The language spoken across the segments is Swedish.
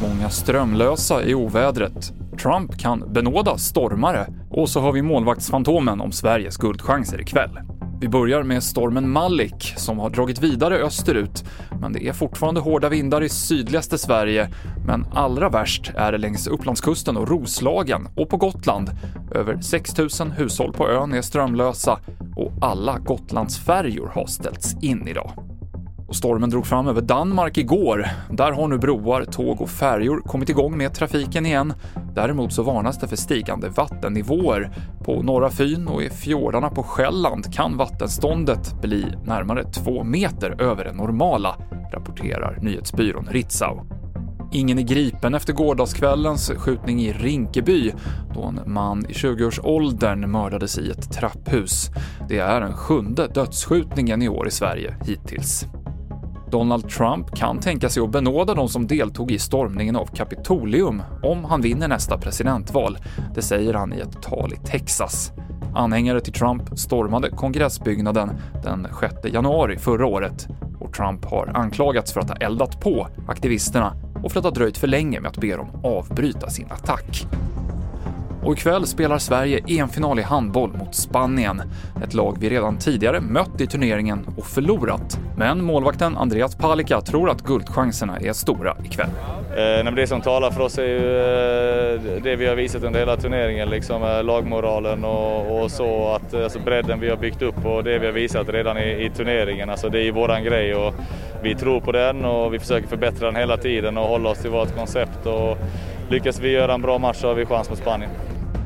Många strömlösa i ovädret. Trump kan benåda stormare. Och så har vi målvaktsfantomen om Sveriges guldchanser ikväll. Vi börjar med stormen Malik som har dragit vidare österut, men det är fortfarande hårda vindar i sydligaste Sverige. Men allra värst är det längs Upplandskusten och Roslagen och på Gotland. Över 6 000 hushåll på ön är strömlösa alla Gotlandsfärjor har ställts in idag. Och stormen drog fram över Danmark igår. Där har nu broar, tåg och färjor kommit igång med trafiken igen. Däremot så varnas det för stigande vattennivåer. På norra Fyn och i fjordarna på Själland kan vattenståndet bli närmare två meter över det normala, rapporterar nyhetsbyrån Ritzau. Ingen är gripen efter gårdagskvällens skjutning i Rinkeby då en man i 20-årsåldern mördades i ett trapphus. Det är den sjunde dödsskjutningen i år i Sverige hittills. Donald Trump kan tänka sig att benåda de som deltog i stormningen av Kapitolium om han vinner nästa presidentval. Det säger han i ett tal i Texas. Anhängare till Trump stormade kongressbyggnaden den 6 januari förra året och Trump har anklagats för att ha eldat på aktivisterna och för att ha dröjt för länge med att be dem avbryta sin attack. Och ikväll spelar Sverige EM-final i handboll mot Spanien. Ett lag vi redan tidigare mött i turneringen och förlorat. Men målvakten Andreas Palicka tror att guldchanserna är stora ikväll. Eh, det som talar för oss är ju eh, det vi har visat under hela turneringen, liksom eh, lagmoralen och, och så, att, eh, alltså bredden vi har byggt upp och det vi har visat redan i, i turneringen. Alltså det är ju våran grej och vi tror på den och vi försöker förbättra den hela tiden och hålla oss till vårt koncept. Och lyckas vi göra en bra match så har vi chans mot Spanien.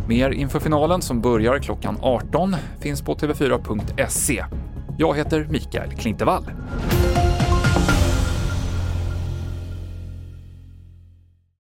Mer inför finalen som börjar klockan 18 finns på tv4.se. Jag heter Mikael Klintevall.